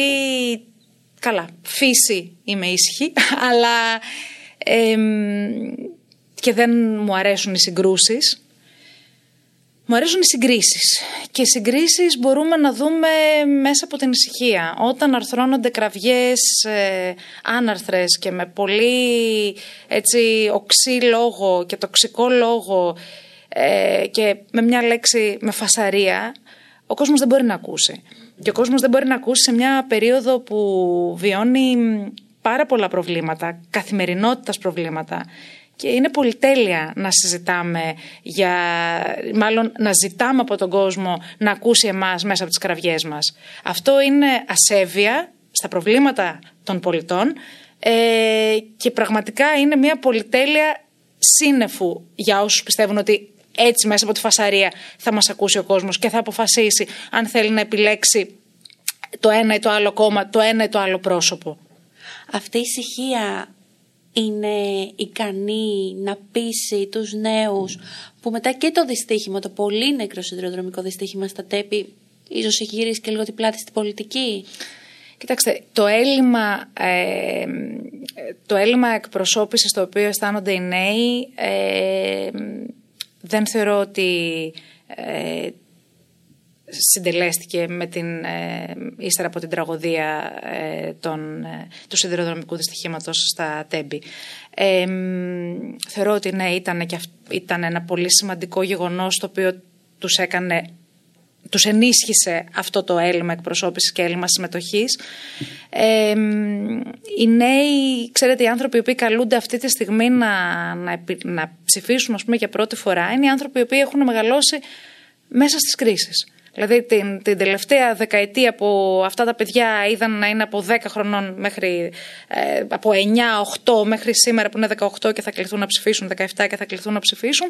καλά, φύση είμαι ήσυχη, αλλά και δεν μου αρέσουν οι συγκρούσεις. Μου αρέσουν οι συγκρίσεις και οι συγκρίσεις μπορούμε να δούμε μέσα από την ησυχία. Όταν αρθρώνονται κραυγές ε, άναρθρες και με πολύ έτσι οξύ λόγο και τοξικό λόγο ε, και με μια λέξη με φασαρία, ο κόσμος δεν μπορεί να ακούσει. Και ο κόσμος δεν μπορεί να ακούσει σε μια περίοδο που βιώνει πάρα πολλά προβλήματα, καθημερινότητας προβλήματα και είναι πολυτέλεια να συζητάμε για, μάλλον να ζητάμε από τον κόσμο να ακούσει εμάς μέσα από τις κραυγές μας. Αυτό είναι ασέβεια στα προβλήματα των πολιτών ε, και πραγματικά είναι μια πολυτέλεια σύννεφου για όσους πιστεύουν ότι έτσι μέσα από τη φασαρία θα μας ακούσει ο κόσμος και θα αποφασίσει αν θέλει να επιλέξει το ένα ή το άλλο κόμμα, το ένα ή το άλλο πρόσωπο. Αυτή η ησυχία είναι ικανή να πείσει τους νέους που μετά και το δυστύχημα, το πολύ νεκρό σιδηροδρομικό δυστύχημα στα τέπη, ίσως έχει γυρίσει και λίγο την πλάτη στην πολιτική. Κοιτάξτε, το έλλειμμα, ε, το έλλειμμα εκπροσώπησης το οποίο αισθάνονται οι νέοι ε, δεν θεωρώ ότι ε, συντελέστηκε με την, ε, ύστερα από την τραγωδία ε, των, ε, του σιδηροδρομικού δυστυχήματος στα Τέμπη. Ε, θεωρώ ότι ναι, ήταν, και, ήταν ένα πολύ σημαντικό γεγονός το οποίο τους έκανε τους ενίσχυσε αυτό το έλλειμμα εκπροσώπησης και έλλειμμα συμμετοχής. Ε, οι νέοι, ξέρετε, οι άνθρωποι οι οποίοι καλούνται αυτή τη στιγμή να, να, να ψηφίσουν ας πούμε, για πρώτη φορά είναι οι άνθρωποι οι οποίοι έχουν μεγαλώσει μέσα στις κρίσεις. Δηλαδή την, την τελευταία δεκαετία που αυτά τα παιδιά είδαν να είναι από 10 χρονών μέχρι ε, από 9-8 μέχρι σήμερα που είναι 18 και θα κληθούν να ψηφίσουν, 17 και θα κληθούν να ψηφίσουν,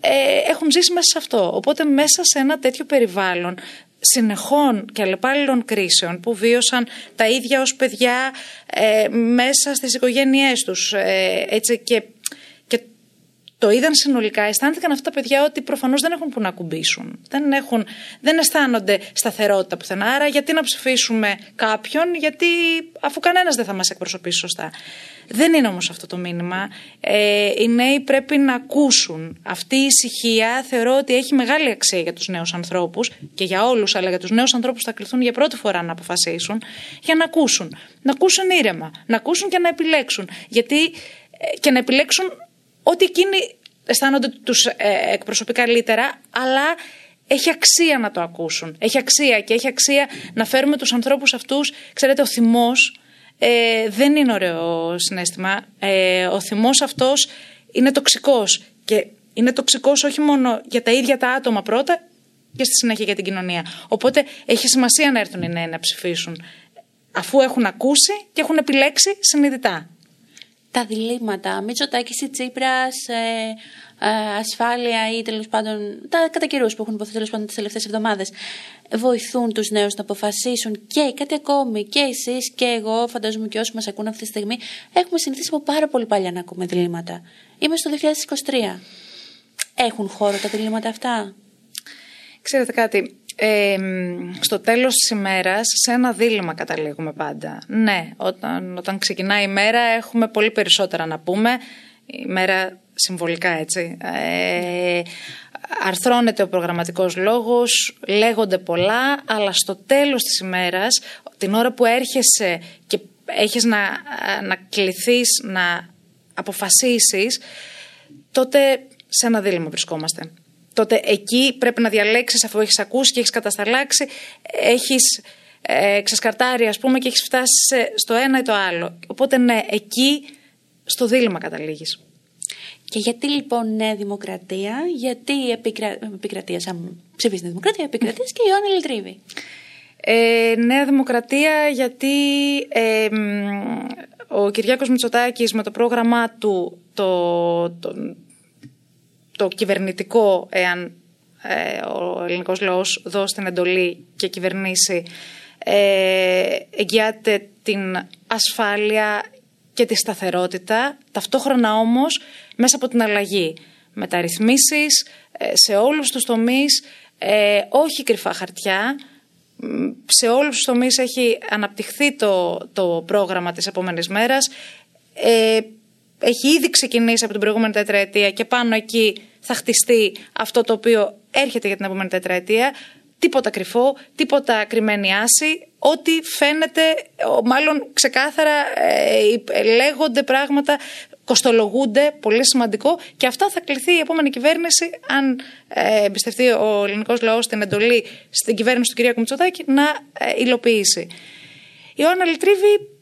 ε, έχουν ζήσει μέσα σε αυτό. Οπότε μέσα σε ένα τέτοιο περιβάλλον συνεχών και αλλεπάλληλων κρίσεων που βίωσαν τα ίδια ως παιδιά ε, μέσα στις οικογένειές τους ε, έτσι και, και το είδαν συνολικά, αισθάνθηκαν αυτά τα παιδιά ότι προφανώς δεν έχουν που να ακουμπήσουν. Δεν, έχουν, δεν αισθάνονται σταθερότητα πουθενά. Άρα γιατί να ψηφίσουμε κάποιον, γιατί αφού κανένας δεν θα μας εκπροσωπήσει σωστά. Δεν είναι όμως αυτό το μήνυμα. Ε, οι νέοι πρέπει να ακούσουν. Αυτή η ησυχία θεωρώ ότι έχει μεγάλη αξία για τους νέους ανθρώπους και για όλους, αλλά για τους νέους ανθρώπους που θα κληθούν για πρώτη φορά να αποφασίσουν, για να ακούσουν. Να ακούσουν ήρεμα, να ακούσουν και να επιλέξουν. Γιατί ε, και να επιλέξουν ό,τι εκείνοι αισθάνονται τους ε, εκπροσωπεί καλύτερα, αλλά έχει αξία να το ακούσουν. Έχει αξία και έχει αξία να φέρουμε τους ανθρώπους αυτούς, ξέρετε, ο θυμός ε, δεν είναι ωραίο συνέστημα. Ε, ο θυμός αυτός είναι τοξικός και είναι τοξικός όχι μόνο για τα ίδια τα άτομα πρώτα και στη συνέχεια για την κοινωνία. Οπότε έχει σημασία να έρθουν οι νέοι να ψηφίσουν αφού έχουν ακούσει και έχουν επιλέξει συνειδητά. Τα διλήμματα, Μητσοτάκης ή Τσίπρας, ε, ε, ασφάλεια ή τέλος πάντων τα κατά καιρούς που έχουν υποθεί τέλος πάντων τις τελευταίες εβδομάδες βοηθούν τους νέους να αποφασίσουν και κάτι ακόμη και εσείς και εγώ, φαντάζομαι και όσοι μας ακούν αυτή τη στιγμή, έχουμε συνηθίσει από πάρα πολύ παλιά να ακούμε διλήμματα. Είμαστε στο 2023. Έχουν χώρο τα διλήμματα αυτά; Ξέρετε κάτι, ε, στο τέλος της ημέρας σε ένα δίλημα καταλήγουμε πάντα. Ναι, όταν, όταν ξεκινάει η μέρα έχουμε πολύ περισσότερα να πούμε. Η μέρα συμβολικά έτσι. Ε, αρθρώνεται ο προγραμματικός λόγος, λέγονται πολλά, αλλά στο τέλος της ημέρας, την ώρα που έρχεσαι και έχεις να, να κληθείς να αποφασίσεις, τότε σε ένα δίλημα βρισκόμαστε. Τότε εκεί πρέπει να διαλέξεις αφού έχεις ακούσει και έχεις κατασταλάξει, έχεις ε, ξεσκαρτάρει ας πούμε και έχεις φτάσει στο ένα ή το άλλο. Οπότε ναι, εκεί στο δίλημα καταλήγεις. Και γιατί λοιπόν Νέα Δημοκρατία, γιατί επικρα... επικρατεία, σαν ψηφίσεις Νέα Δημοκρατία, επικρατείας και Ιωάννη Λιτρίβη. Ε, Νέα Δημοκρατία γιατί ε, ο Κυριάκος Μητσοτάκης με το πρόγραμμά του το, το, το κυβερνητικό εάν ε, ο ελληνικός λαός δώσει την εντολή και κυβερνήσει ε, εγγυάται την ασφάλεια και τη σταθερότητα, ταυτόχρονα όμως μέσα από την αλλαγή. Μεταρρυθμίσεις ε, σε όλους τους τομείς, ε, όχι κρυφά χαρτιά, σε όλους τους τομείς έχει αναπτυχθεί το, το πρόγραμμα της επόμενης μέρας, ε, έχει ήδη ξεκινήσει από την προηγούμενη τετραετία και πάνω εκεί θα χτιστεί αυτό το οποίο έρχεται για την επόμενη τετραετία τίποτα κρυφό, τίποτα κρυμμένη άση, ό,τι φαίνεται, μάλλον ξεκάθαρα ε, λέγονται πράγματα, κοστολογούνται, πολύ σημαντικό και αυτά θα κληθεί η επόμενη κυβέρνηση, αν ε, εμπιστευτεί ο ελληνικός λαός την εντολή στην κυβέρνηση του κ. Μητσοτάκη, να ε, υλοποιήσει. Η Ιωάννα Λιτρίβη,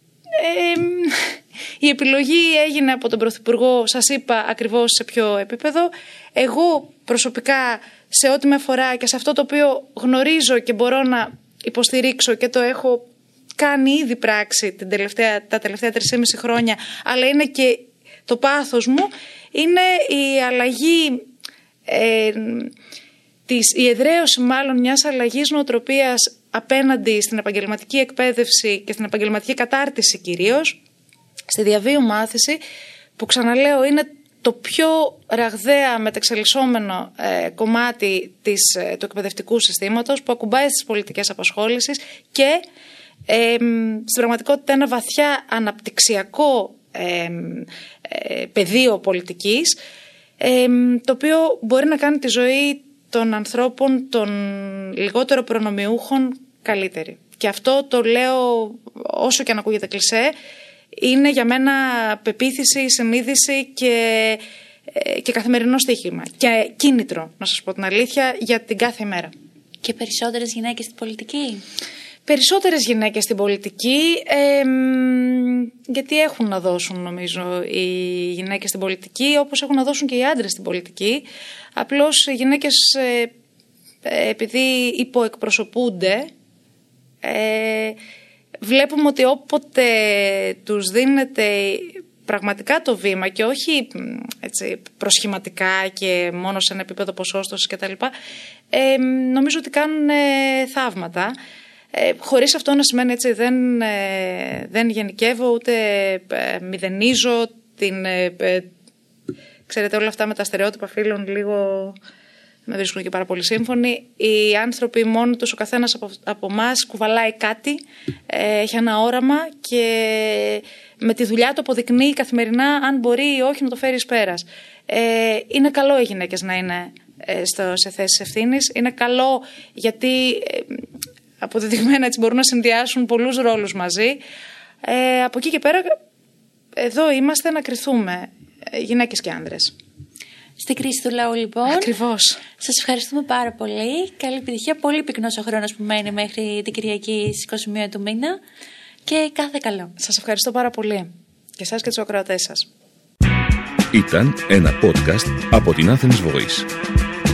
η επιλογή έγινε από τον Πρωθυπουργό, σας είπα ακριβώς σε ποιο επίπεδο. Εγώ προσωπικά σε ό,τι με αφορά και σε αυτό το οποίο γνωρίζω και μπορώ να υποστηρίξω και το έχω κάνει ήδη πράξη την τελευταία, τα τελευταία 3,5 χρόνια, αλλά είναι και το πάθος μου, είναι η αλλαγή, ε, της, η εδραίωση μάλλον μιας αλλαγής νοοτροπίας απέναντι στην επαγγελματική εκπαίδευση και στην επαγγελματική κατάρτιση κυρίως, στη διαβίου μάθηση, που ξαναλέω είναι το πιο ραγδαία μετεξελισσόμενο ε, κομμάτι της, ε, του εκπαιδευτικού συστήματος που ακουμπάει στις πολιτικές απασχόλησεις και ε, στην πραγματικότητα ένα βαθιά αναπτυξιακό ε, πεδίο πολιτικής το οποίο μπορεί να κάνει τη ζωή των ανθρώπων των λιγότερο προνομιούχων καλύτερη. Και αυτό το λέω όσο και αν ακούγεται κλισέ είναι για μένα πεποίθηση, συνείδηση και, ε, και καθημερινό στοίχημα. Και κίνητρο, να σας πω την αλήθεια, για την κάθε ημέρα. Και περισσότερες γυναίκες στην πολιτική; Περισσότερες γυναίκες στην πολιτική, ε, γιατί έχουν να δώσουν νομίζω οι γυναίκες στην πολιτική, όπως έχουν να δώσουν και οι άντρες στην πολιτική. Απλώς οι γυναίκες, ε, ε επειδή υποεκπροσωπούνται, ε, βλέπουμε ότι όποτε τους δίνεται πραγματικά το βήμα και όχι έτσι, προσχηματικά και μόνο σε ένα επίπεδο ποσόστοσης κτλ. Ε, νομίζω ότι κάνουν ε, θαύματα. Ε, χωρίς αυτό να σημαίνει έτσι δεν, ε, δεν γενικεύω ούτε ε, μηδενίζω την... Ε, ξέρετε όλα αυτά με τα στερεότυπα φίλων λίγο με βρίσκουν και πάρα πολύ σύμφωνοι. Οι άνθρωποι μόνοι τους, ο καθένας από, από εμάς κουβαλάει κάτι, έχει ένα όραμα και με τη δουλειά του αποδεικνύει καθημερινά αν μπορεί ή όχι να το φέρει πέρας. Ε, είναι καλό οι γυναίκες να είναι στο, σε θέσεις ευθύνης. Είναι καλό γιατί αποδεδειγμένα έτσι μπορούν να συνδυάσουν πολλούς ρόλους μαζί. Ε, από εκεί και πέρα εδώ είμαστε να κρυθούμε ε, γυναίκες και άνδρες. Στην κρίση του λαού, λοιπόν. Ακριβώς. Σας ευχαριστούμε πάρα πολύ. Καλή επιτυχία. Πολύ πυκνός ο χρόνος που μένει μέχρι την Κυριακή στις 21 του μήνα. Και κάθε καλό. Σας ευχαριστώ πάρα πολύ. Και εσά και τους ακροατές σας. Ήταν ένα podcast από την Athens Voice.